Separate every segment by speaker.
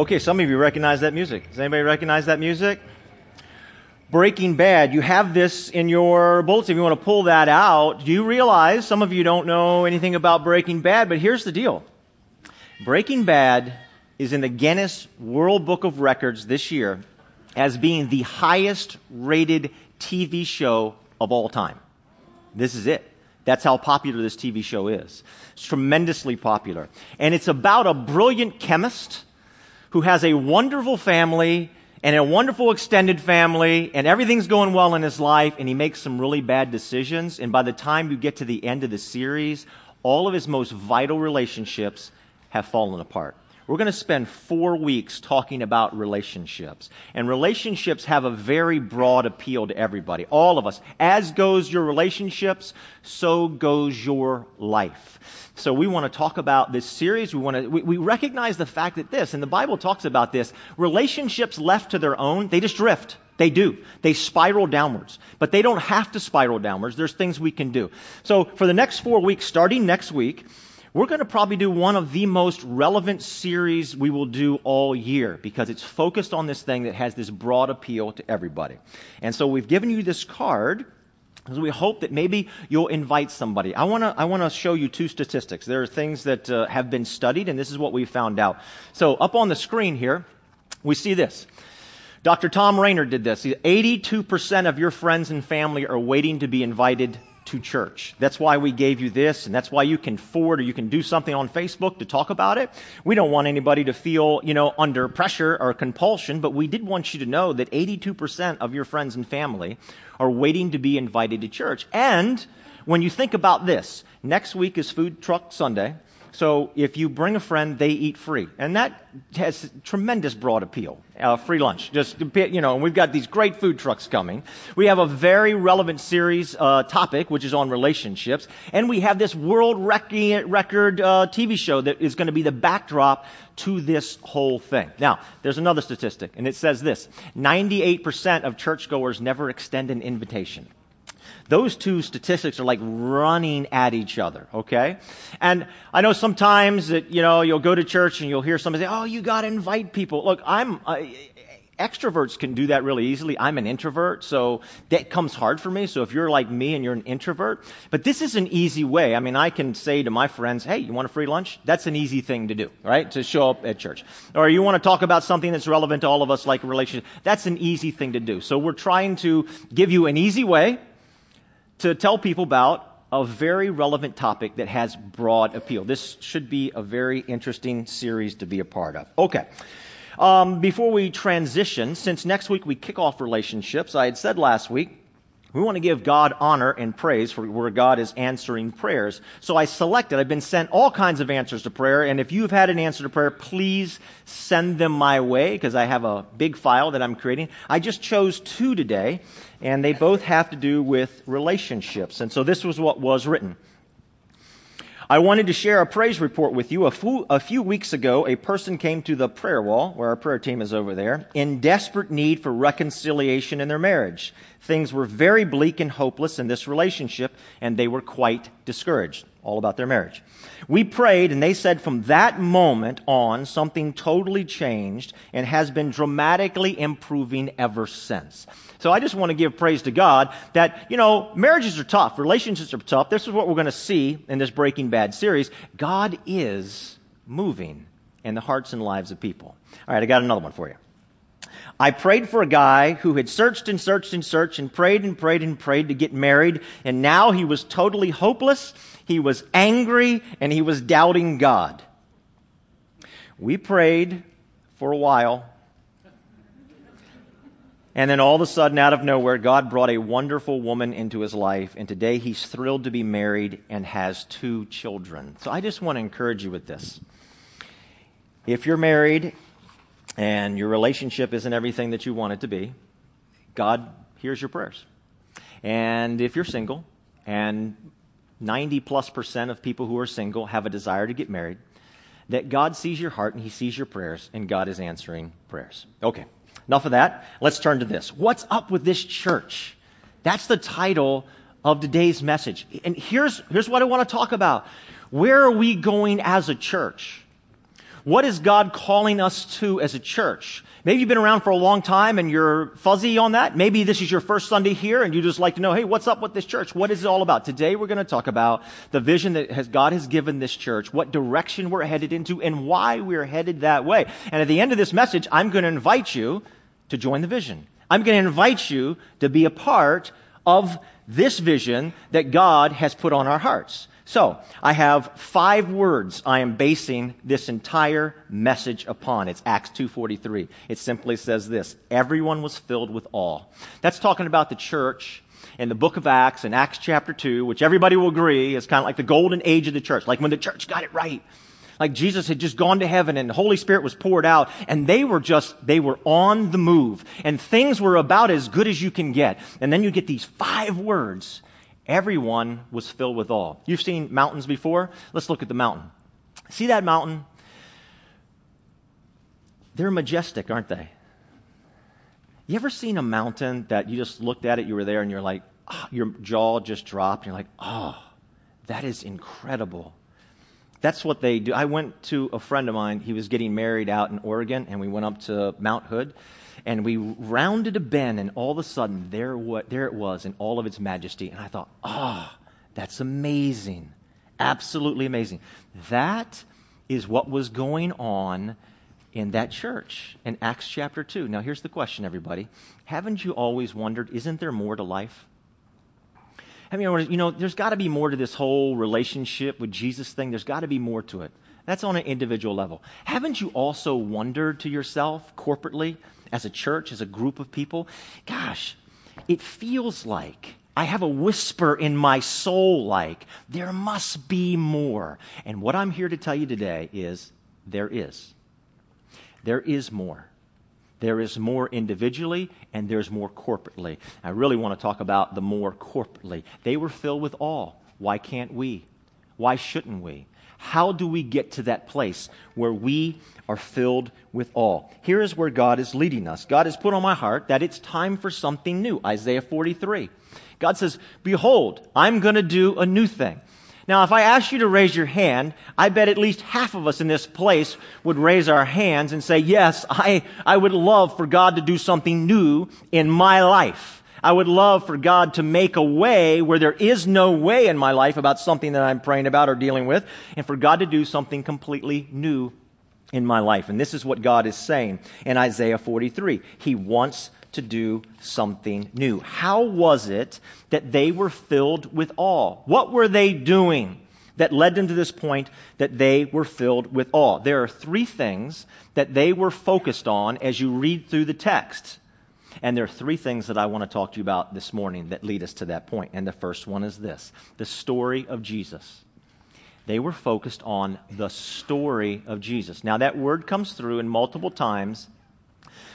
Speaker 1: Okay, some of you recognize that music. Does anybody recognize that music? Breaking Bad. You have this in your bulletin. If you want to pull that out, do you realize some of you don't know anything about Breaking Bad, but here's the deal. Breaking Bad is in the Guinness World Book of Records this year as being the highest rated TV show of all time. This is it. That's how popular this TV show is. It's tremendously popular. And it's about a brilliant chemist who has a wonderful family and a wonderful extended family and everything's going well in his life and he makes some really bad decisions. And by the time you get to the end of the series, all of his most vital relationships have fallen apart. We're going to spend four weeks talking about relationships. And relationships have a very broad appeal to everybody, all of us. As goes your relationships, so goes your life. So we want to talk about this series. We want to, we, we recognize the fact that this, and the Bible talks about this, relationships left to their own, they just drift. They do. They spiral downwards. But they don't have to spiral downwards. There's things we can do. So for the next four weeks, starting next week, we're going to probably do one of the most relevant series we will do all year because it's focused on this thing that has this broad appeal to everybody. And so we've given you this card because we hope that maybe you'll invite somebody. I want to I want to show you two statistics. There are things that uh, have been studied and this is what we found out. So up on the screen here, we see this. Dr. Thom Rainer did this. 82% of your friends and family are waiting to be invited to church. That's why we gave you this, and that's why you can forward or you can do something on Facebook to talk about it. We don't want anybody to feel, you know, under pressure or compulsion, but we did want you to know that 82% of your friends and family are waiting to be invited to church. And when you think about this, next week is Food Truck Sunday. So if you bring a friend, they eat free. And that has tremendous broad appeal. Uh, free lunch. Just, you know, and we've got these great food trucks coming. We have a very relevant series, uh, topic, which is on relationships. And we have this world record, uh, TV show that is going to be the backdrop to this whole thing. Now, there's another statistic, and it says this. 98% of churchgoers never extend an invitation. Those two statistics are like running at each other, okay? And I know sometimes that, you know, you'll go to church and you'll hear somebody say, oh, you gotta invite people. Look, I'm, uh, extroverts can do that really easily. I'm an introvert, so that comes hard for me. So if you're like me and you're an introvert, but this is an easy way. I mean, I can say to my friends, hey, you want a free lunch? That's an easy thing to do, right? To show up at church. Or you want to talk about something that's relevant to all of us, like relationship. That's an easy thing to do. So we're trying to give you an easy way to tell people about a very relevant topic that has broad appeal. This should be a very interesting series to be a part of. Okay. Um, before we transition, since next week we kick off relationships, I had said last week we want to give God honor and praise for where God is answering prayers. So I selected, I've been sent all kinds of answers to prayer, and if you've had an answer to prayer, please send them my way, because I have a big file that I'm creating. I just chose two today, and they both have to do with relationships. And so this was what was written. I wanted to share a praise report with you. A few, a few, weeks ago, a person came to the prayer wall, where our prayer team is over there, in desperate need for reconciliation in their marriage. Things were very bleak and hopeless in this relationship, and they were quite discouraged, all about their marriage. We prayed, and they said from that moment on, something totally changed and has been dramatically improving ever since. So I just want to give praise to God that, you know, marriages are tough, relationships are tough. This is what we're going to see in this Breaking Bad series. God is moving in the hearts and lives of people. All right, I got another one for you. I prayed for a guy who had searched and searched and searched and prayed and prayed and prayed to get married, and now he was totally hopeless, he was angry, and he was doubting God. We prayed for a while, and then all of a sudden, out of nowhere, God brought a wonderful woman into his life, and today he's thrilled to be married and has two children. So I just want to encourage you with this. If you're married and your relationship isn't everything that you want it to be, God hears your prayers. And if you're single, and 90 plus percent of people who are single have a desire to get married, that God sees your heart and He sees your prayers, and God is answering prayers. Okay, enough of that. Let's turn to this. What's up with this church? That's the title of today's message. And here's, here's what I want to talk about. Where are we going as a church? What is God calling us to as a church? Maybe you've been around for a long time and you're fuzzy on that. Maybe this is your first Sunday here and you just like to know, hey, what's up with this church? What is it all about? Today we're going to talk about the vision that has, God has given this church, what direction we're headed into, and why we're headed that way. And at the end of this message, I'm going to invite you to join the vision. I'm going to invite you to be a part of this vision that God has put on our hearts. So, I have five words I am basing this entire message upon. It's Acts 2:43. It simply says this, everyone was filled with awe. That's talking about the church in the book of Acts in Acts chapter 2, which everybody will agree is kind of like the golden age of the church, like when the church got it right. Like Jesus had just gone to heaven and the Holy Spirit was poured out and they were just, they were on the move and things were about as good as you can get. And then you get these five words everyone was filled with awe. You've seen mountains before? Let's look at the mountain. See that mountain? They're majestic, aren't they? You ever seen a mountain that you just looked at it, you were there, and you're like, oh, your jaw just dropped, and you're like, oh, that is incredible. That's what they do. I went to a friend of mine. He was getting married out in Oregon, and we went up to Mount Hood and we rounded a bend, and all of a sudden, there, what, there it was in all of its majesty. And I thought, ah, oh, that's amazing. Absolutely amazing. That is what was going on in that church in Acts chapter 2. Now, here's the question, everybody. Haven't you always wondered, isn't there more to life? I mean, you know, there's got to be more to this whole relationship with Jesus thing. There's got to be more to it. That's on an individual level. Haven't you also wondered to yourself corporately, as a church, as a group of people, gosh, it feels like I have a whisper in my soul like there must be more. And what I'm here to tell you today is there is. There is more. There is more individually and there's more corporately. I really want to talk about the more corporately. They were filled with awe. Why can't we? Why shouldn't we? How do we get to that place where we are filled with awe? Here is where God is leading us. God has put on my heart that it's time for something new. Isaiah 43. God says, Behold, I'm going to do a new thing. Now, if I asked you to raise your hand, I bet at least half of us in this place would raise our hands and say, Yes, I, I would love for God to do something new in my life. I would love for God to make a way where there is no way in my life about something that I'm praying about or dealing with, and for God to do something completely new in my life. And this is what God is saying in Isaiah 43. He wants to do something new. How was it that they were filled with awe? What were they doing that led them to this point that they were filled with awe? There are three things that they were focused on as you read through the text. And there are three things that I want to talk to you about this morning that lead us to that point. And the first one is this the story of Jesus. They were focused on the story of Jesus. Now, that word comes through in multiple times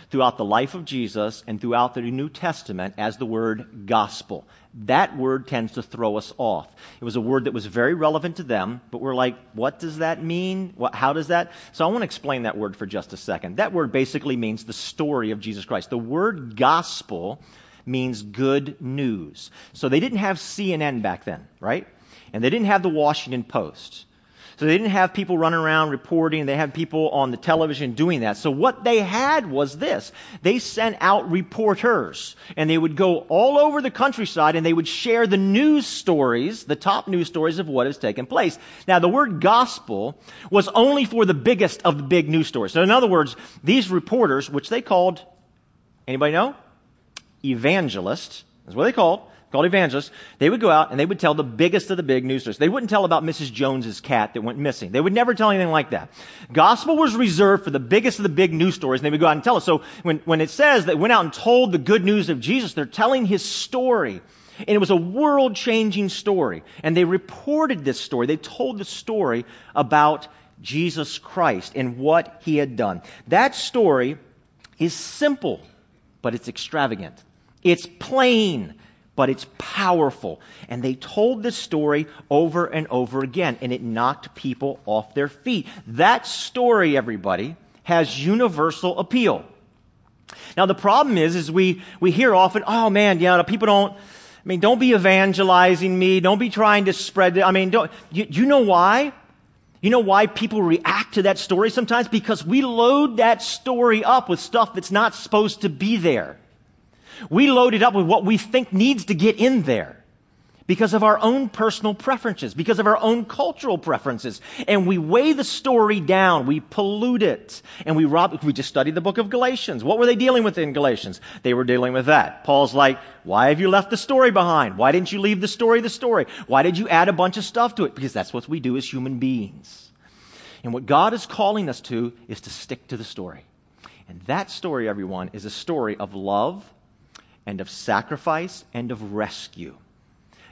Speaker 1: throughout the life of Jesus and throughout the New Testament as the word gospel. That word tends to throw us off. It was a word that was very relevant to them, but we're like, what does that mean? What, how does that? So I want to explain that word for just a second. That word basically means the story of Jesus Christ. The word gospel means good news. So they didn't have CNN back then, right? And they didn't have the Washington Post. So they didn't have people running around reporting. They had people on the television doing that. So what they had was this. They sent out reporters and they would go all over the countryside and they would share the news stories, the top news stories of what has taken place. Now the word gospel was only for the biggest of the big news stories. So in other words, these reporters, which they called, anybody know? Evangelists, is what they called called evangelists, they would go out and they would tell the biggest of the big news stories. They wouldn't tell about Mrs. Jones's cat that went missing. They would never tell anything like that. Gospel was reserved for the biggest of the big news stories, and they would go out and tell us. So when, when it says they went out and told the good news of Jesus, they're telling his story. And it was a world changing story. And they reported this story. They told the story about Jesus Christ and what he had done. That story is simple, but it's extravagant. It's plain, but it's powerful. And they told this story over and over again, and it knocked people off their feet. That story, everybody, has universal appeal. Now, the problem is, is we, we hear often, oh man, yeah, people don't, I mean, don't be evangelizing me. Don't be trying to spread it. I mean, don't, you, you know why? You know why people react to that story sometimes? Because we load that story up with stuff that's not supposed to be there. We load it up with what we think needs to get in there because of our own personal preferences, because of our own cultural preferences. And we weigh the story down, we pollute it, and we rob, we just studied the book of Galatians. What were they dealing with in Galatians? They were dealing with that. Paul's like, why have you left the story behind? Why didn't you leave the story the story? Why did you add a bunch of stuff to it? Because that's what we do as human beings. And what God is calling us to is to stick to the story. And that story, everyone, is a story of love and of sacrifice and of rescue.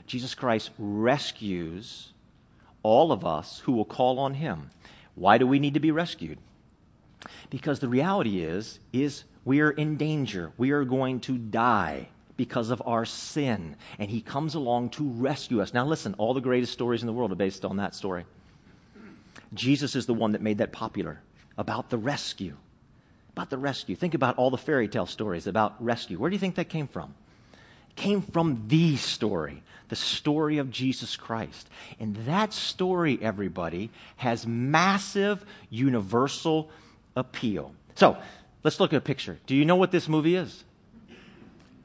Speaker 1: Jesus Christ rescues all of us who will call on him. Why do we need to be rescued? Because the reality is is we are in danger. We are going to die because of our sin, and he comes along to rescue us. Now listen, all the greatest stories in the world are based on that story. Jesus is the one that made that popular about the rescue. About the rescue. Think about all the fairy tale stories about rescue. Where do you think that came from? It came from the story, the story of Jesus Christ. And that story, everybody, has massive universal appeal. So, let's look at a picture. Do you know what this movie is?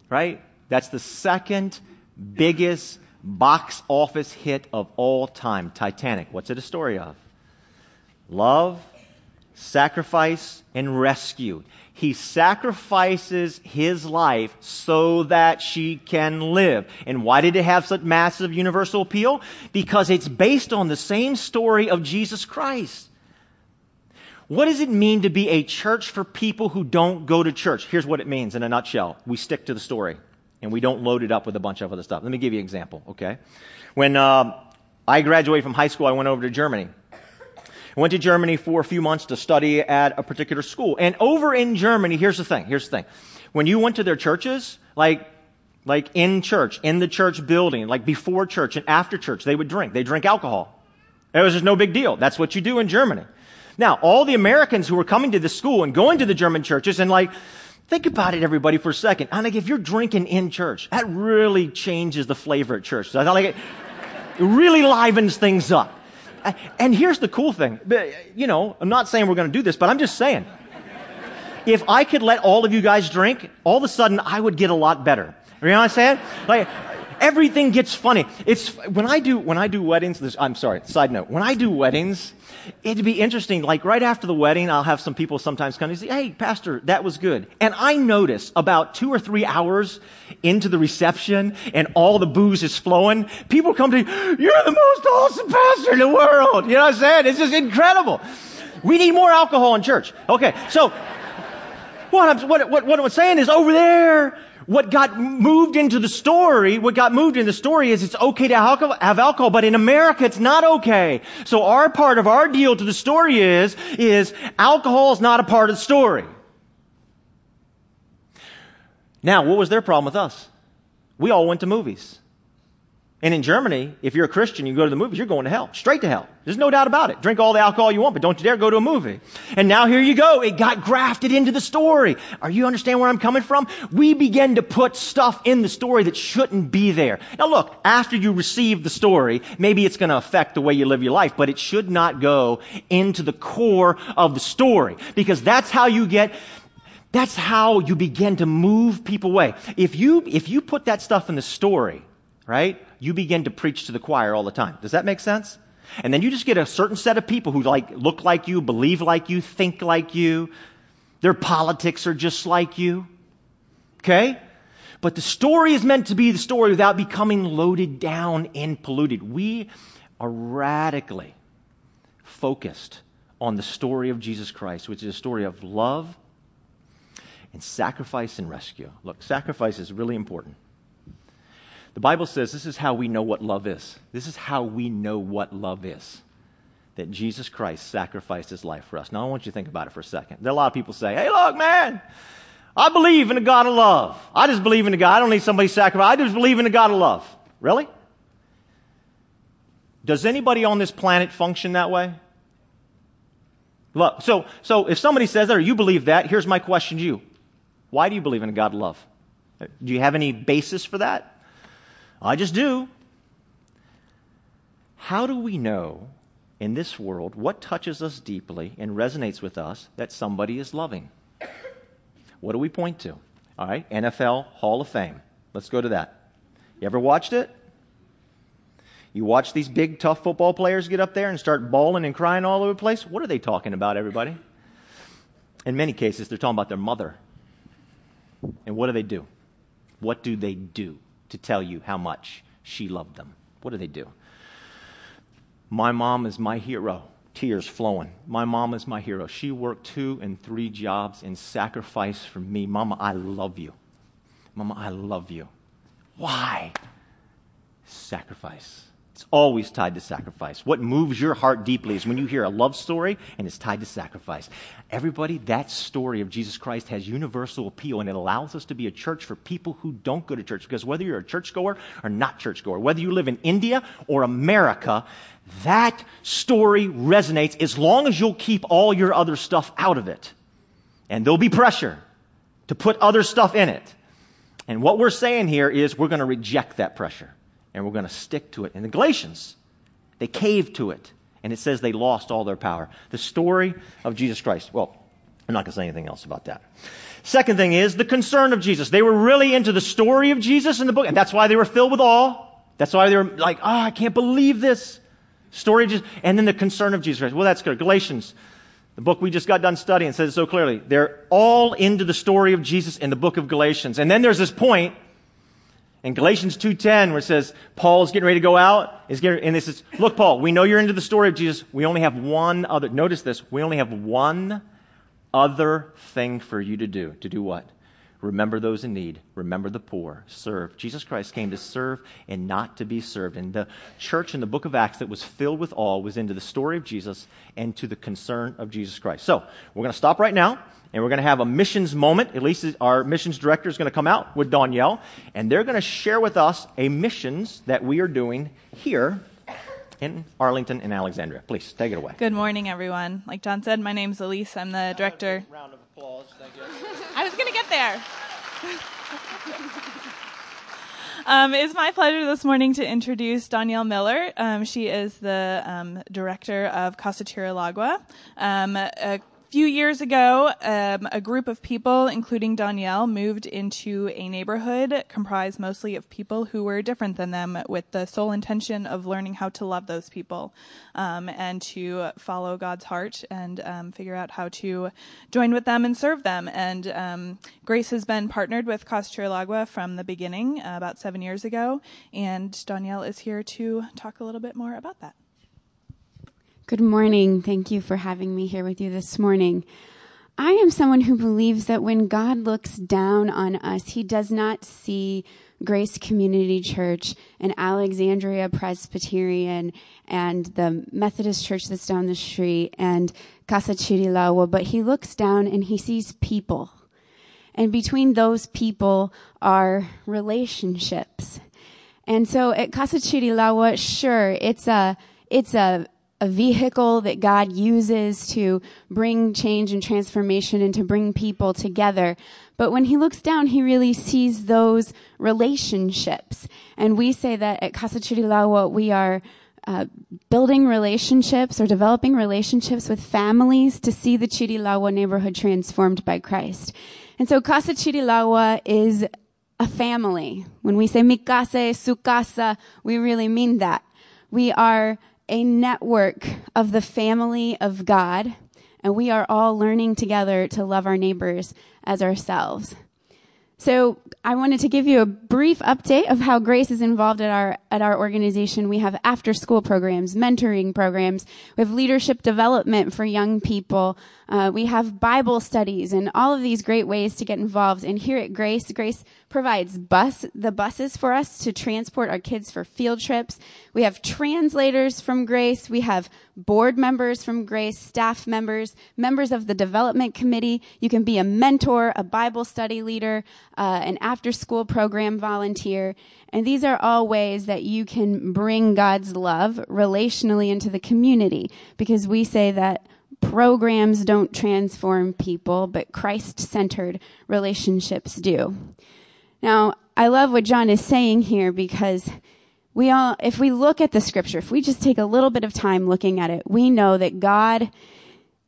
Speaker 1: Right? That's the second biggest box office hit of all time Titanic. What's it a story of? love, sacrifice, and rescue. He sacrifices his life so that she can live. And why did it have such massive universal appeal? Because it's based on the same story of Jesus Christ. What does it mean to be a church for people who don't go to church? Here's what it means in a nutshell. We stick to the story and we don't load it up with a bunch of other stuff. Let me give you an example, okay? When uh, I graduated from high school, I went over to Germany. I went to Germany for a few months to study at a particular school. And over in Germany, here's the thing, here's the thing. When you went to their churches, like, like in church, in the church building, like before church and after church, they would drink. They drink alcohol. It was just no big deal. That's what you do in Germany. Now, all the Americans who were coming to the school and going to the German churches and like, think about it, everybody, for a second. I think if you're drinking in church, that really changes the flavor at church. I thought, like it really livens things up. And here's the cool thing. You know, I'm not saying we're going to do this, but I'm just saying. If I could let all of you guys drink, all of a sudden I would get a lot better. You know what I'm saying? Like, everything gets funny. It's, when I do, when I do weddings, this, I'm sorry, side note. When I do weddings, it'd be interesting. Like right after the wedding, I'll have some people sometimes come and say, Hey, pastor, that was good. And I notice about two or three hours into the reception and all the booze is flowing, people come to you, you're the most awesome pastor in the world. You know what I'm saying? It's just incredible. We need more alcohol in church. Okay. So what I'm, what, what, what I'm saying is over there, what got moved into the story, what got moved in the story is it's okay to have alcohol, but in America it's not okay. So our part of our deal to the story is, is alcohol is not a part of the story. Now, what was their problem with us? We all went to movies. And in Germany, if you're a Christian, you go to the movies, you're going to hell. Straight to hell. There's no doubt about it. Drink all the alcohol you want, but don't you dare go to a movie. And now here you go. It got grafted into the story. Are you understand where I'm coming from? We begin to put stuff in the story that shouldn't be there. Now look, after you receive the story, maybe it's going to affect the way you live your life, but it should not go into the core of the story because that's how you get that's how you begin to move people away. If you, if you put that stuff in the story, right? You begin to preach to the choir all the time. Does that make sense? And then you just get a certain set of people who like look like you, believe like you, think like you. Their politics are just like you. Okay? But the story is meant to be the story without becoming loaded down and polluted. We are radically focused on the story of Jesus Christ, which is a story of love and sacrifice and rescue. Look, sacrifice is really important. The Bible says this is how we know what love is. This is how we know what love is. That Jesus Christ sacrificed his life for us. Now, I want you to think about it for a second. There are a lot of people say, hey, look, man, I believe in a God of love. I just believe in a God. I don't need somebody sacrifice. I just believe in a God of love. Really? Does anybody on this planet function that way? Love. So, so if somebody says that or you believe that, here's my question to you. Why do you believe in a God of love? Do you have any basis for that? I just do. How do we know in this world, what touches us deeply and resonates with us that somebody is loving? What do we point to? All right, NFL Hall of Fame. Let's go to that. You ever watched it? You watch these big, tough football players get up there and start bawling and crying all over the place. What are they talking about, everybody? In many cases, they're talking about their mother. And what do they do? What do they do to tell you how much she loved them? What do they do? My mom is my hero. Tears flowing. My mom is my hero. She worked two and three jobs and sacrificed for me. Mama, I love you. Mama, I love you. Why? Sacrifice. It's always tied to sacrifice. What moves your heart deeply is when you hear a love story and it's tied to sacrifice. Everybody, that story of Jesus Christ has universal appeal and it allows us to be a church for people who don't go to church. Because whether you're a churchgoer or not churchgoer, whether you live in India or America, that story resonates as long as you'll keep all your other stuff out of it. And there'll be pressure to put other stuff in it. And what we're saying here is we're going to reject that pressure and we're going to stick to it. In the Galatians, they caved to it, and it says they lost all their power. The story of Jesus Christ. Well, I'm not going to say anything else about that. Second thing is the concern of Jesus. They were really into the story of Jesus in the book, and that's why they were filled with awe. That's why they were like, oh, I can't believe this story of Jesus. And then the concern of Jesus Christ. Well, that's good. Galatians, the book we just got done studying, says so clearly. They're all into the story of Jesus in the book of Galatians. And then there's this point in Galatians 2.10, where it says, Paul is getting ready to go out, is getting, and it says, look, Paul, we know you're into the story of Jesus. We only have one other, notice this, we only have one other thing for you to do. To do what? Remember those in need. Remember the poor. Serve. Jesus Christ came to serve and not to be served. And the church in the book of Acts that was filled with all was into the story of Jesus and to the concern of Jesus Christ. So, we're going to stop right now and we're going to have a missions moment. At least our missions director is going to come out with Danielle, and they're going to share with us a missions that we are doing here in Arlington and Alexandria. Please take it away.
Speaker 2: Good morning, everyone. Like John said, my name's Elise. I'm the director.
Speaker 1: Round of applause. Thank you.
Speaker 2: I was going to get there. Um, it's my pleasure this morning to introduce Danielle Miller. Um, she is the um, director of Casa Chirilagua, um, a few years ago, um, a group of people, including Danielle, moved into a neighborhood comprised mostly of people who were different than them, with the sole intention of learning how to love those people um, and to follow God's heart and um, figure out how to join with them and serve them. And um, Grace has been partnered with Casa Chirilagua from the beginning, uh, about seven years ago, and Danielle is here to talk a little bit more about that.
Speaker 3: Good morning. Thank you for having me here with you this morning. I am someone who believes that when God looks down on us, he does not see Grace Community Church and Alexandria Presbyterian and the Methodist Church that's down the street and Casa Chirilagua, but he looks down and he sees people. And between those people are relationships. And so at Casa Chirilagua, sure, it's a, it's a, a vehicle that God uses to bring change and transformation and to bring people together. But when he looks down, he really sees those relationships. And we say that at Casa Chirilagua, we are uh, building relationships or developing relationships with families to see the Chirilagua neighborhood transformed by Christ. And so Casa Chirilagua is a family. When we say mi casa, su casa, we really mean that. We are a network of the family of God, and we are all learning together to love our neighbors as ourselves. So I wanted to give you a brief update of how Grace is involved at our at our organization. We have after school programs, mentoring programs, we have leadership development for young people, uh, we have Bible studies, and all of these great ways to get involved. And here at Grace, Grace provides bus the buses for us to transport our kids for field trips. We have translators from Grace. We have board members from Grace, staff members, members of the development committee. You can be a mentor, a Bible study leader, uh, an after school program volunteer. And these are all ways that you can bring God's love relationally into the community because we say that programs don't transform people, but Christ centered relationships do. Now, I love what John is saying here because we all, if we look at the scripture, if we just take a little bit of time looking at it, we know that God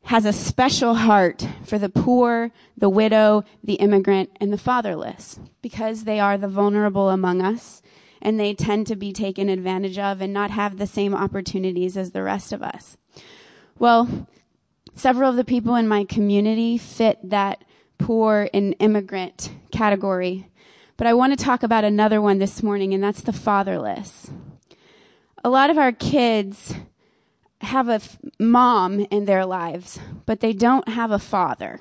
Speaker 3: has a special heart for the poor, the widow, the immigrant, and the fatherless because they are the vulnerable among us and they tend to be taken advantage of and not have the same opportunities as the rest of us. Well, several of the people in my community fit that poor and immigrant category. But I want to talk about another one this morning, and that's the fatherless. A lot of our kids have a f- mom in their lives, but they don't have a father.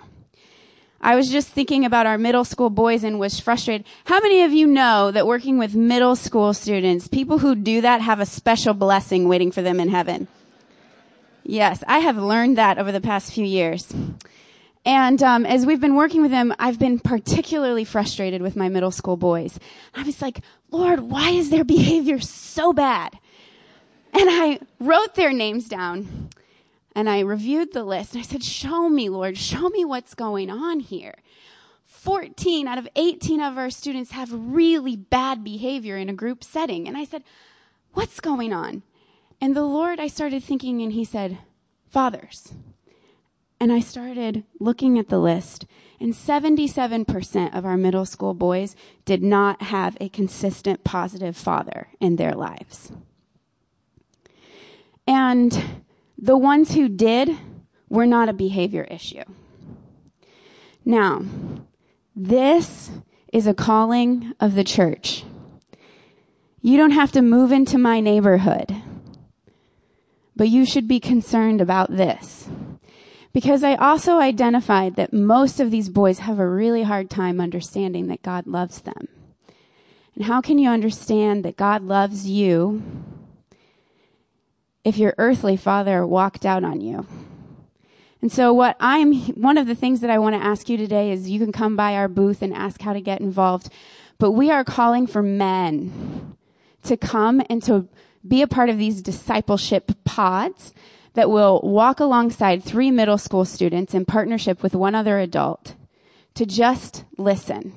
Speaker 3: I was just thinking about our middle school boys and was frustrated. How many of you know that working with middle school students, people who do that have a special blessing waiting for them in heaven? Yes, I have learned that over the past few years. And um, as we've been working with them, I've been particularly frustrated with my middle school boys. I was like, Lord, why is their behavior so bad? And I wrote their names down and I reviewed the list and I said, Show me, Lord, show me what's going on here. 14 out of 18 of our students have really bad behavior in a group setting. And I said, What's going on? And the Lord, I started thinking, and He said, Fathers. And I started looking at the list, and 77% of our middle school boys did not have a consistent positive father in their lives. And the ones who did were not a behavior issue. Now, this is a calling of the church. You don't have to move into my neighborhood, but you should be concerned about this. Because I also identified that most of these boys have a really hard time understanding that God loves them. And how can you understand that God loves you if your earthly father walked out on you? And so what I'm, one of the things that I want to ask you today is you can come by our booth and ask how to get involved. But we are calling for men to come and to be a part of these discipleship pods that will walk alongside three middle school students in partnership with one other adult to just listen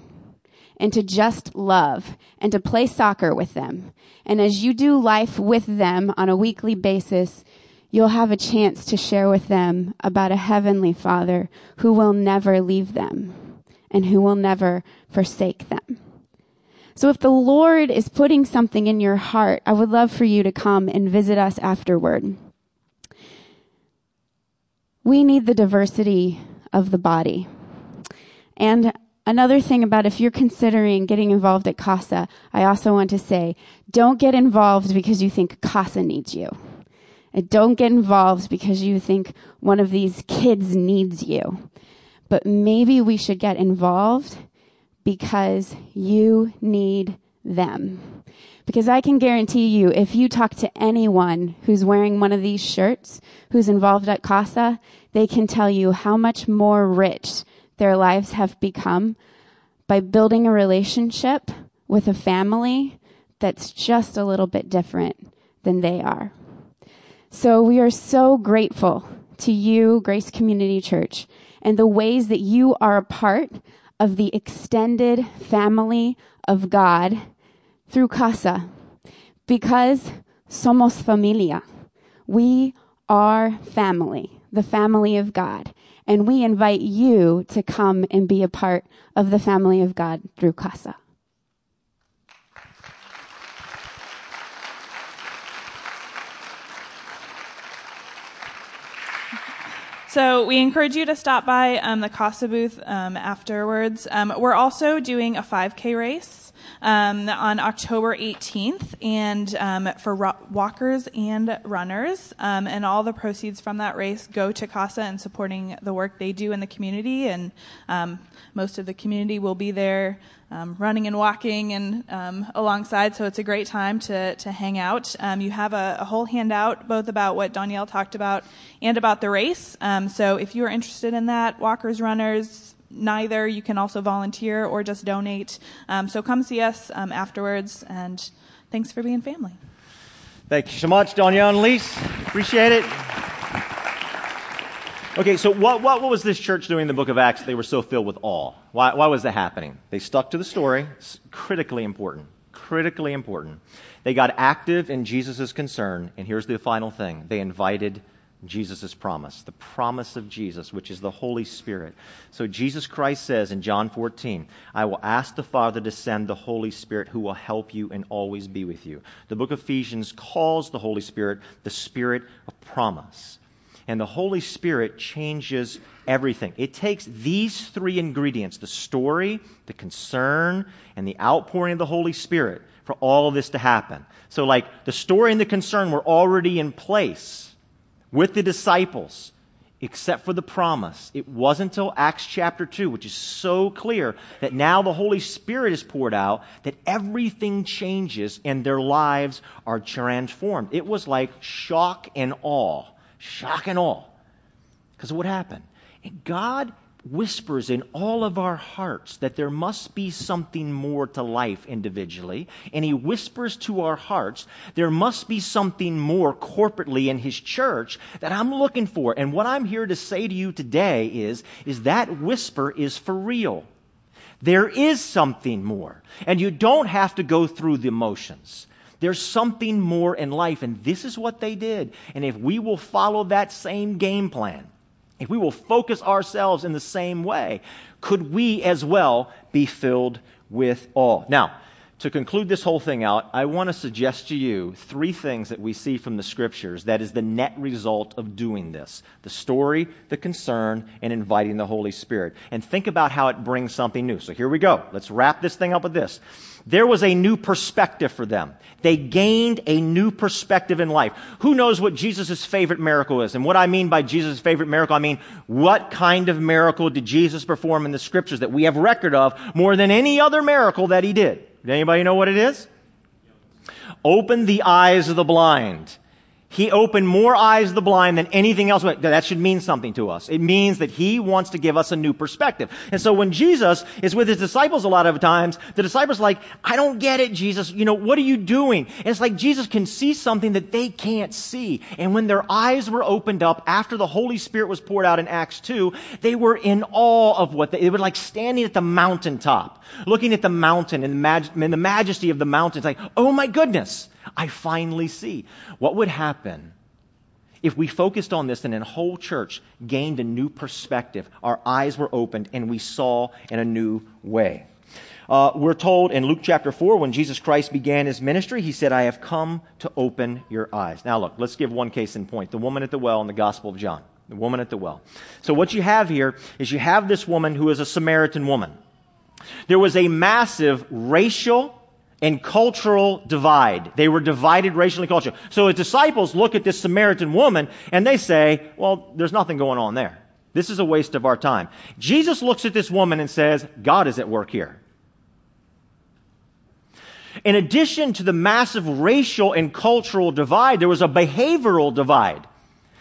Speaker 3: and to just love and to play soccer with them. And as you do life with them on a weekly basis, you'll have a chance to share with them about a heavenly father who will never leave them and who will never forsake them. So if the Lord is putting something in your heart, I would love for you to come and visit us afterward. We need the diversity of the body. And another thing about if you're considering getting involved at CASA, I also want to say, don't get involved because you think CASA needs you. And don't get involved because you think one of these kids needs you. But maybe we should get involved because you need them. Because I can guarantee you, if you talk to anyone who's wearing one of these shirts, who's involved at CASA, they can tell you how much more rich their lives have become by building a relationship with a family that's just a little bit different than they are. So we are so grateful to you, Grace Community Church, and the ways that you are a part of the extended family of God through Casa. Because somos familia. We are family, the family of God. And we invite you to come and be a part of the family of God through Casa.
Speaker 2: So we encourage you to stop by um, the Casa booth um, afterwards. Um, we're also doing a 5K race um, on October 18th, and um, for ro- walkers and runners, um, and all the proceeds from that race go to Casa and supporting the work they do in the community. And most of the community will be there um, running and walking and um, alongside. So it's a great time to to hang out. Um, you have a, a, whole handout both about what Danielle talked about and about the race. Um, so if you are interested in that, walkers, runners, neither, you can also volunteer or just donate. Um, so come see us um, afterwards. And thanks for being family.
Speaker 1: Thank you so much, Danielle and Lise. Appreciate it. Okay, so what, what, what, was this church doing in the book of Acts? They were so filled with awe. Why, why was that happening? They stuck to the story. It's critically important. critically important. They got active in Jesus' concern, and here's the final thing they invited Jesus' promise, the promise of Jesus, which is the Holy Spirit. So Jesus Christ says in John 14, I will ask the Father to send the Holy Spirit who will help you and always be with you. The book of Ephesians calls the Holy Spirit the Spirit of promise. And the Holy Spirit changes everything. It takes these three ingredients the story, the concern, and the outpouring of the Holy Spirit for all of this to happen. So, like, the story and the concern were already in place with the disciples, except for the promise. It wasn't until Acts chapter 2, which is so clear that now the Holy Spirit is poured out, that everything changes and their lives are transformed. It was like shock and awe. Shock and awe. Because of what happened. And God whispers in all of our hearts that there must be something more to life individually. And he whispers to our hearts there must be something more corporately in his church that I'm looking for. And what I'm here to say to you today is, is that whisper is for real. There is something more. And you don't have to go through the motions. There's something more in life, and this is what they did. And if we will follow that same game plan, if we will focus ourselves in the same way, could we as well be filled with awe? Now, to conclude this whole thing out, I want to suggest to you three things that we see from the scriptures that is the net result of doing this the story, the concern, and inviting the Holy Spirit. And think about how it brings something new. So here we go. Let's wrap this thing up with this. There was a new perspective for them. They gained a new perspective in life. Who knows what Jesus' favorite miracle is? And what I mean by Jesus' favorite miracle, I mean, what kind of miracle did Jesus perform in the scriptures that we have record of more than any other miracle that he did? Did anybody know what it is? Open the eyes of the blind. He opened more eyes of the blind than anything else. That should mean something to us. It means that he wants to give us a new perspective. And so when Jesus is with his disciples a lot of times, the disciples are like, I don't get it, Jesus. You know, what are you doing? And it's like Jesus can see something that they can't see. And when their eyes were opened up after the Holy Spirit was poured out in Acts 2, they were in awe of what they, they were like standing at the mountaintop, looking at the mountain and the, and the majesty of the mountains, like, oh my goodness. I finally see. What would happen if we focused on this and a whole church gained a new perspective? Our eyes were opened and we saw in a new way. Uh, we're told in Luke chapter 4, when Jesus Christ began his ministry, he said, I have come to open your eyes. Now, look, let's give one case in point the woman at the well in the Gospel of John. The woman at the well. So, what you have here is you have this woman who is a Samaritan woman. There was a massive racial and cultural divide. They were divided racially and culturally. So his disciples look at this Samaritan woman and they say, well, there's nothing going on there. This is a waste of our time. Jesus looks at this woman and says, God is at work here. In addition to the massive racial and cultural divide, there was a behavioral divide.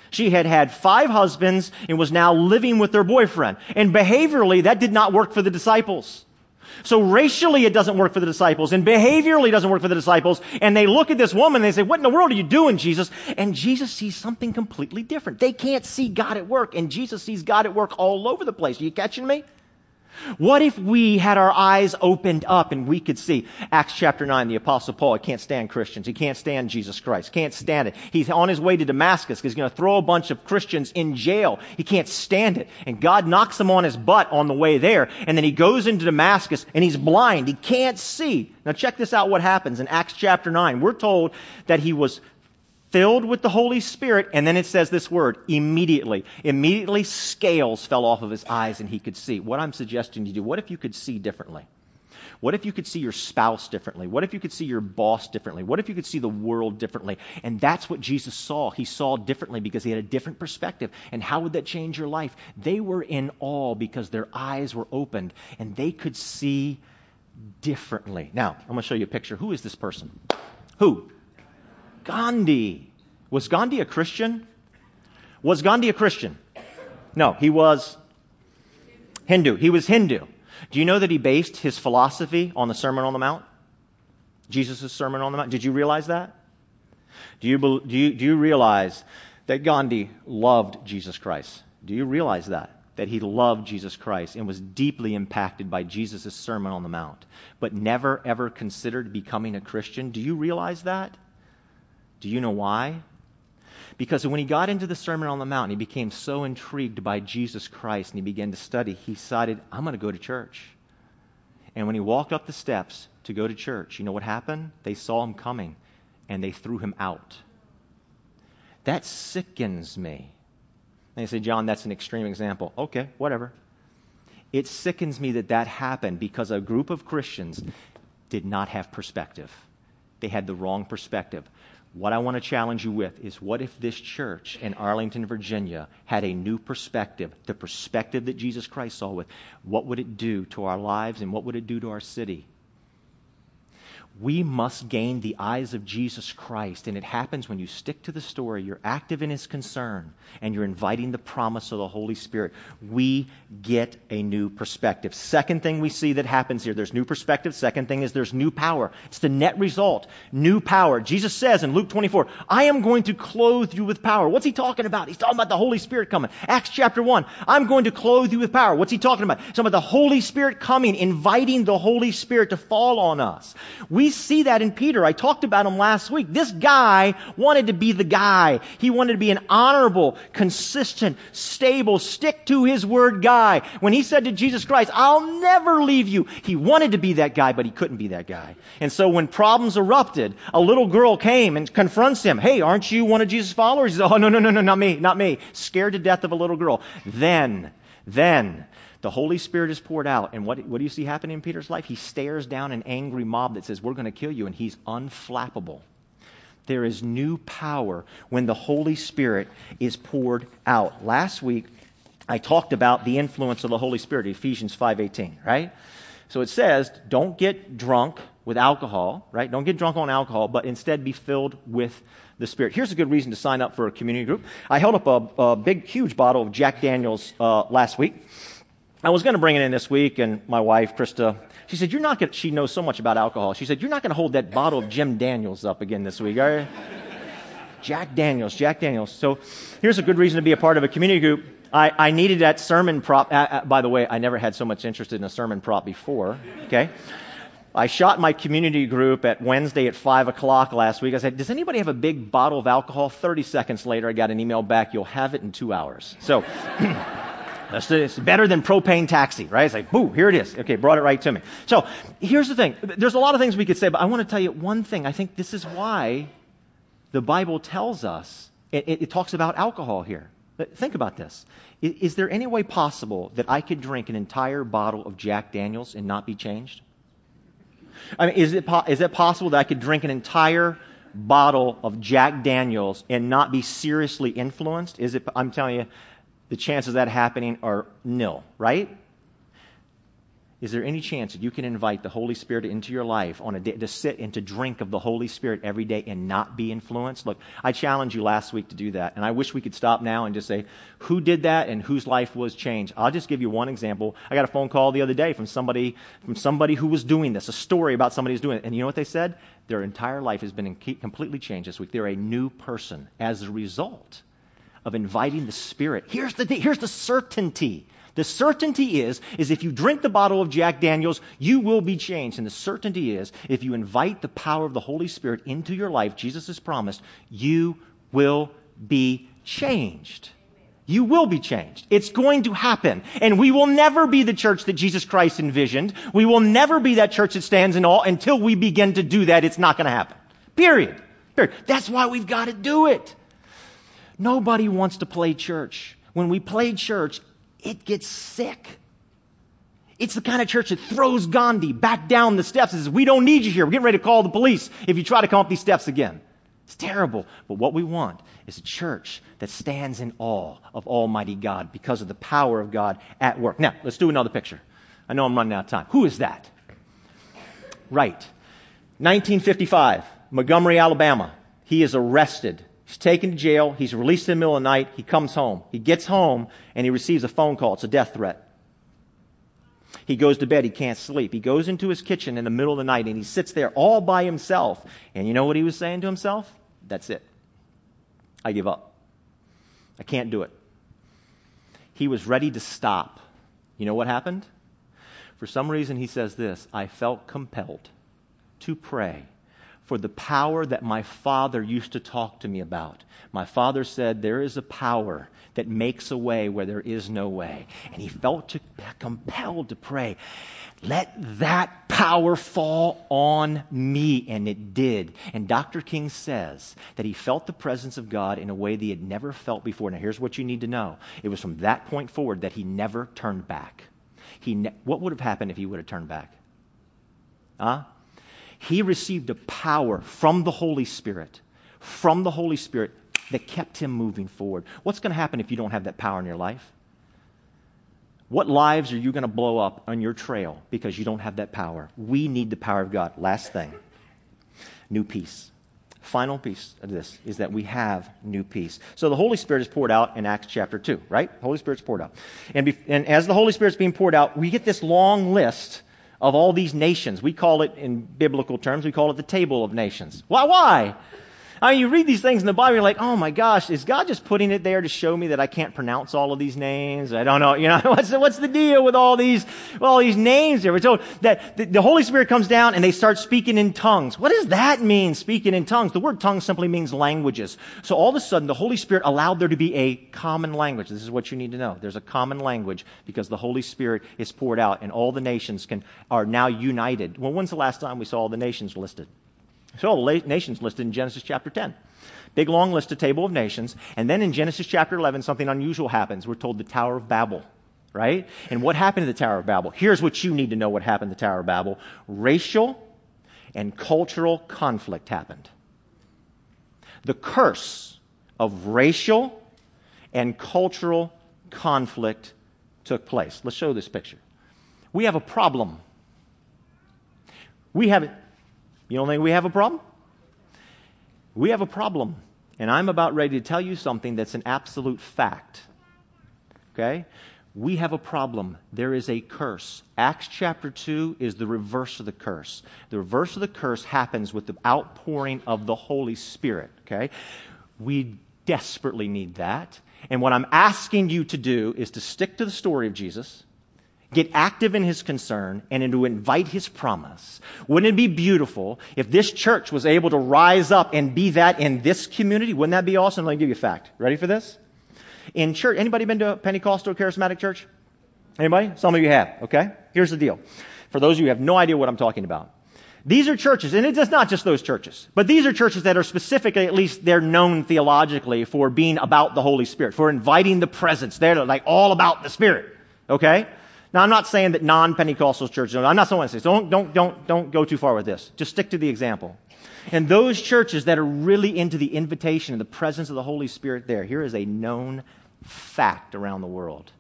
Speaker 1: She had had five husbands and was now living with her boyfriend. And behaviorally, that did not work for the disciples. So racially it doesn't work for the disciples and behaviorally it doesn't work for the disciples. And they look at this woman and they say, what in the world are you doing, Jesus? And Jesus sees something completely different. They can't see God at work and Jesus sees God at work all over the place. Are you catching me? What if we had our eyes opened up and we could see Acts chapter 9, the apostle Paul, he can't stand Christians. He can't stand Jesus Christ. Can't stand it. He's on his way to Damascus he's going to throw a bunch of Christians in jail. He can't stand it. And God knocks him on his butt on the way there. And then he goes into Damascus and he's blind. He can't see. Now check this out what happens in Acts chapter 9. We're told that he was filled with the Holy Spirit, and then it says this word, immediately. Immediately scales fell off of his eyes and he could see. What I'm suggesting you do, what if you could see differently? What if you could see your spouse differently? What if you could see your boss differently? What if you could see the world differently? And that's what Jesus saw. He saw differently because he had a different perspective. And how would that change your life? They were in awe because their eyes were opened and they could see differently. Now, I'm going to show you a picture. Who is this person? Who? Gandhi. Was Gandhi a Christian? Was Gandhi a Christian? No, he was Hindu. He was Hindu. Do you know that he based his philosophy on the Sermon on the Mount? Jesus' Sermon on the Mount. Did you realize that? Do you, do, you, do you realize that Gandhi loved Jesus Christ? Do you realize that? that he loved Jesus Christ and was deeply impacted by Jesus' Sermon on the Mount, but never ever considered becoming a Christian. Do you realize that? Do you know why? Because when he got into the Sermon on the Mount, he became so intrigued by Jesus Christ and he began to study, he decided, I'm going to go to church. And when he walked up the steps to go to church, you know what happened? They saw him coming and they threw him out. That sickens me. And you say, John, that's an extreme example. Okay, whatever. It sickens me that that happened because a group of Christians did not have perspective. They had the wrong perspective. What I want to challenge you with is what if this church in Arlington, Virginia had a new perspective, the perspective that Jesus Christ saw with? What would it do to our lives and what would it do to our city? We must gain the eyes of Jesus Christ. And it happens when you stick to the story, you're active in his concern, and you're inviting the promise of the Holy Spirit. We get a new perspective. Second thing we see that happens here there's new perspective. Second thing is there's new power. It's the net result new power. Jesus says in Luke 24, I am going to clothe you with power. What's he talking about? He's talking about the Holy Spirit coming. Acts chapter 1, I'm going to clothe you with power. What's he talking about? He's talking about the Holy Spirit coming, inviting the Holy Spirit to fall on us. We we see that in Peter. I talked about him last week. This guy wanted to be the guy. He wanted to be an honorable, consistent, stable, stick to his word guy. When he said to Jesus Christ, I'll never leave you, he wanted to be that guy, but he couldn't be that guy. And so when problems erupted, a little girl came and confronts him. Hey, aren't you one of Jesus' followers? He Oh, no, no, no, no, not me, not me. Scared to death of a little girl. Then, then, the Holy Spirit is poured out. And what, what do you see happening in Peter's life? He stares down an angry mob that says, We're going to kill you. And he's unflappable. There is new power when the Holy Spirit is poured out. Last week, I talked about the influence of the Holy Spirit, Ephesians 5:18, right? So it says, don't get drunk with alcohol, right? Don't get drunk on alcohol, but instead be filled with the Spirit. Here's a good reason to sign up for a community group. I held up a, a big, huge bottle of Jack Daniels uh, last week. I was going to bring it in this week, and my wife, Krista, she said, You're not going to, she knows so much about alcohol. She said, You're not going to hold that bottle of Jim Daniels up again this week, are you? Jack Daniels, Jack Daniels. So here's a good reason to be a part of a community group. I, I needed that sermon prop. Uh, uh, by the way, I never had so much interest in a sermon prop before, okay? I shot my community group at Wednesday at 5 o'clock last week. I said, Does anybody have a big bottle of alcohol? 30 seconds later, I got an email back, You'll have it in two hours. So. It's better than propane taxi, right? It's like, boo, here it is. Okay, brought it right to me. So here's the thing. There's a lot of things we could say, but I want to tell you one thing. I think this is why the Bible tells us, it, it, it talks about alcohol here. Think about this. Is, is there any way possible that I could drink an entire bottle of Jack Daniels and not be changed? I mean, is it, po- is it possible that I could drink an entire bottle of Jack Daniels and not be seriously influenced? Is it, I'm telling you, the chances of that happening are nil, right? Is there any chance that you can invite the Holy Spirit into your life on a day to sit and to drink of the Holy Spirit every day and not be influenced? Look, I challenged you last week to do that, and I wish we could stop now and just say who did that and whose life was changed. I'll just give you one example. I got a phone call the other day from somebody from somebody who was doing this, a story about somebody who's doing it, and you know what they said? Their entire life has been completely changed this week. They're a new person as a result of inviting the Spirit. Here's the, here's the certainty. The certainty is, is if you drink the bottle of Jack Daniels, you will be changed. And the certainty is, if you invite the power of the Holy Spirit into your life, Jesus has promised, you will be changed. You will be changed. It's going to happen. And we will never be the church that Jesus Christ envisioned. We will never be that church that stands in awe until we begin to do that. It's not going to happen. Period. Period. That's why we've got to do it. Nobody wants to play church. When we play church, it gets sick. It's the kind of church that throws Gandhi back down the steps and says, We don't need you here. We're getting ready to call the police if you try to come up these steps again. It's terrible. But what we want is a church that stands in awe of Almighty God because of the power of God at work. Now, let's do another picture. I know I'm running out of time. Who is that? Right. 1955, Montgomery, Alabama. He is arrested He's taken to jail. He's released in the middle of the night. He comes home. He gets home and he receives a phone call. It's a death threat. He goes to bed. He can't sleep. He goes into his kitchen in the middle of the night and he sits there all by himself. And you know what he was saying to himself? That's it. I give up. I can't do it. he was ready to stop. You know what happened? For some reason, he says this I felt compelled to pray for the power that my father used to talk to me about. My father said, There is a power that makes a way where there is no way. And he felt to, compelled to pray, Let that power fall on me. And it did. And Dr. King says that he felt the presence of God in a way that he had never felt before. Now, here's what you need to know it was from that point forward that he never turned back. He ne- what would have happened if he would have turned back? Huh? He received a power from the Holy Spirit, from the Holy Spirit that kept him moving forward. What's going to happen if you don't have that power in your life? What lives are you going to blow up on your trail because you don't have that power? We need the power of God. Last thing new peace. Final piece of this is that we have new peace. So the Holy Spirit is poured out in Acts chapter 2, right? Holy Spirit's poured out. And, be, and as the Holy Spirit's being poured out, we get this long list of all these nations. We call it, in biblical terms, we call it the table of nations. Why? Why? I mean, you read these things in the Bible, you're like, oh my gosh, is God just putting it there to show me that I can't pronounce all of these names? I don't know. You know, what's the, what's the deal with all these, all these names here? We're told that the, the Holy Spirit comes down and they start speaking in tongues. What does that mean, speaking in tongues? The word tongue simply means languages. So all of a sudden, the Holy Spirit allowed there to be a common language. This is what you need to know. There's a common language because the Holy Spirit is poured out and all the nations can, are now united. Well, when's the last time we saw all the nations listed? So all the nations listed in Genesis chapter 10. Big long list of table of nations. And then in Genesis chapter 11, something unusual happens. We're told the Tower of Babel, right? And what happened to the Tower of Babel? Here's what you need to know what happened to the Tower of Babel. Racial and cultural conflict happened. The curse of racial and cultural conflict took place. Let's show this picture. We have a problem. We have you don't think we have a problem? We have a problem. And I'm about ready to tell you something that's an absolute fact. Okay? We have a problem. There is a curse. Acts chapter 2 is the reverse of the curse. The reverse of the curse happens with the outpouring of the Holy Spirit. Okay? We desperately need that. And what I'm asking you to do is to stick to the story of Jesus get active in his concern and to invite his promise. Wouldn't it be beautiful if this church was able to rise up and be that in this community? Wouldn't that be awesome? Let me give you a fact. Ready for this? In church, anybody been to a Pentecostal charismatic church? Anybody? Some of you have. Okay. Here's the deal. For those of you who have no idea what I'm talking about. These are churches, and it's not just those churches, but these are churches that are specifically, at least they're known theologically for being about the Holy Spirit, for inviting the presence. They're like all about the Spirit. Okay? Now, I'm not saying that non-Pentecostal churches, I'm not someone says, don't, don't, don't, don't go too far with this. Just stick to the example. And those churches that are really into the invitation and the presence of the Holy Spirit there, here is a known fact around the world.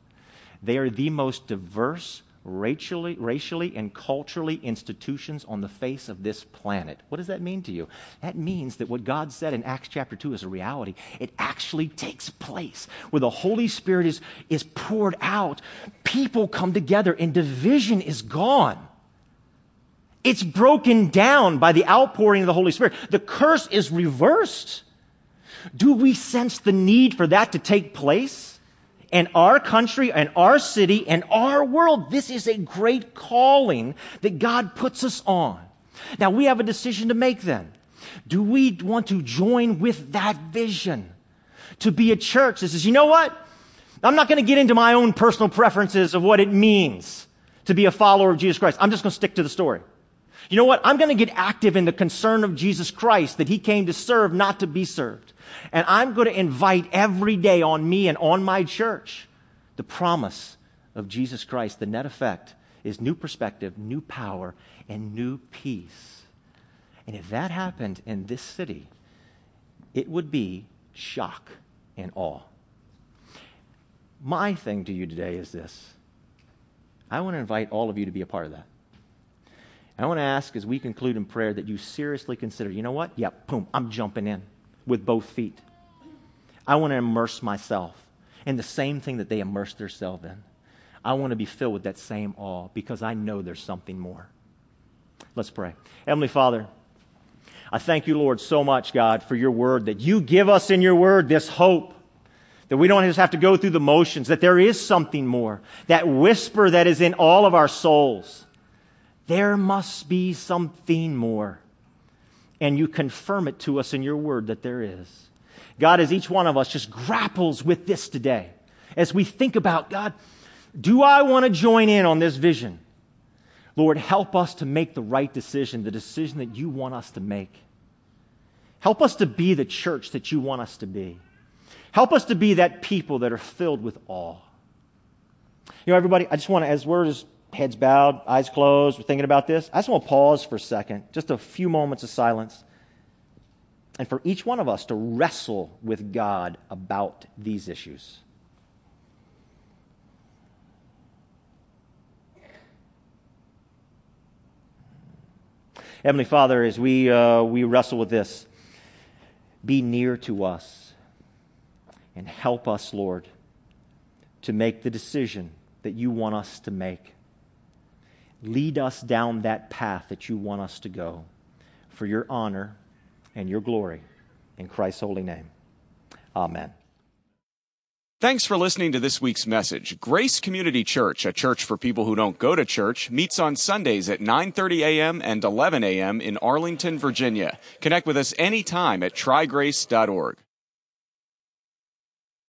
Speaker 1: They are the most diverse racially, racially and culturally institutions on the face of this planet. What does that mean to you? That means that what God said in Acts chapter 2 is a reality. It actually takes place where the Holy Spirit is, is poured out. People come together and division is gone. It's broken down by the outpouring of the Holy Spirit. The curse is reversed. Do we sense the need for that to take place? And our country and our city and our world. This is a great calling that God puts us on. Now we have a decision to make then. Do we want to join with that vision to be a church that says, you know what? I'm not going to get into my own personal preferences of what it means to be a follower of Jesus Christ. I'm just going to stick to the story. You know what? I'm going to get active in the concern of Jesus Christ that he came to serve, not to be served. And I'm going to invite every day on me and on my church the promise of Jesus Christ. The net effect is new perspective, new power, and new peace. And if that happened in this city, it would be shock and awe. My thing to you today is this I want to invite all of you to be a part of that. I want to ask as we conclude in prayer that you seriously consider, you know what? Yep, boom, I'm jumping in with both feet. I want to immerse myself in the same thing that they immersed themselves in. I want to be filled with that same awe because I know there's something more. Let's pray. Heavenly Father, I thank you, Lord, so much, God, for your word that you give us in your word this hope That we don't just have to go through the motions, that there is something more. That whisper that is in all of our souls. There must be something more. And you confirm it to us in your word that there is. God, as each one of us just grapples with this today, as we think about, God, do I want to join in on this vision? Lord, help us to make the right decision, the decision that you want us to make. Help us to be the church that you want us to be. Help us to be that people that are filled with awe. You know, everybody, I just want to, as we're just heads bowed, eyes closed, we're thinking about this, I just want to pause for a second, just a few moments of silence, and for each one of us to wrestle with God about these issues. Heavenly Father, as we, uh, we wrestle with this, be near to us and help us, Lord, to make the decision that you want us to make. Lead us down that path that you want us to go for your honor and your glory. In Christ's holy name. Amen.
Speaker 4: Thanks for listening to this week's message. Grace Community Church, a church for people who don't go to church, meets on Sundays at 9:30 a.m. and 11 a.m. in Arlington, Virginia. Connect with us anytime at trygrace.org.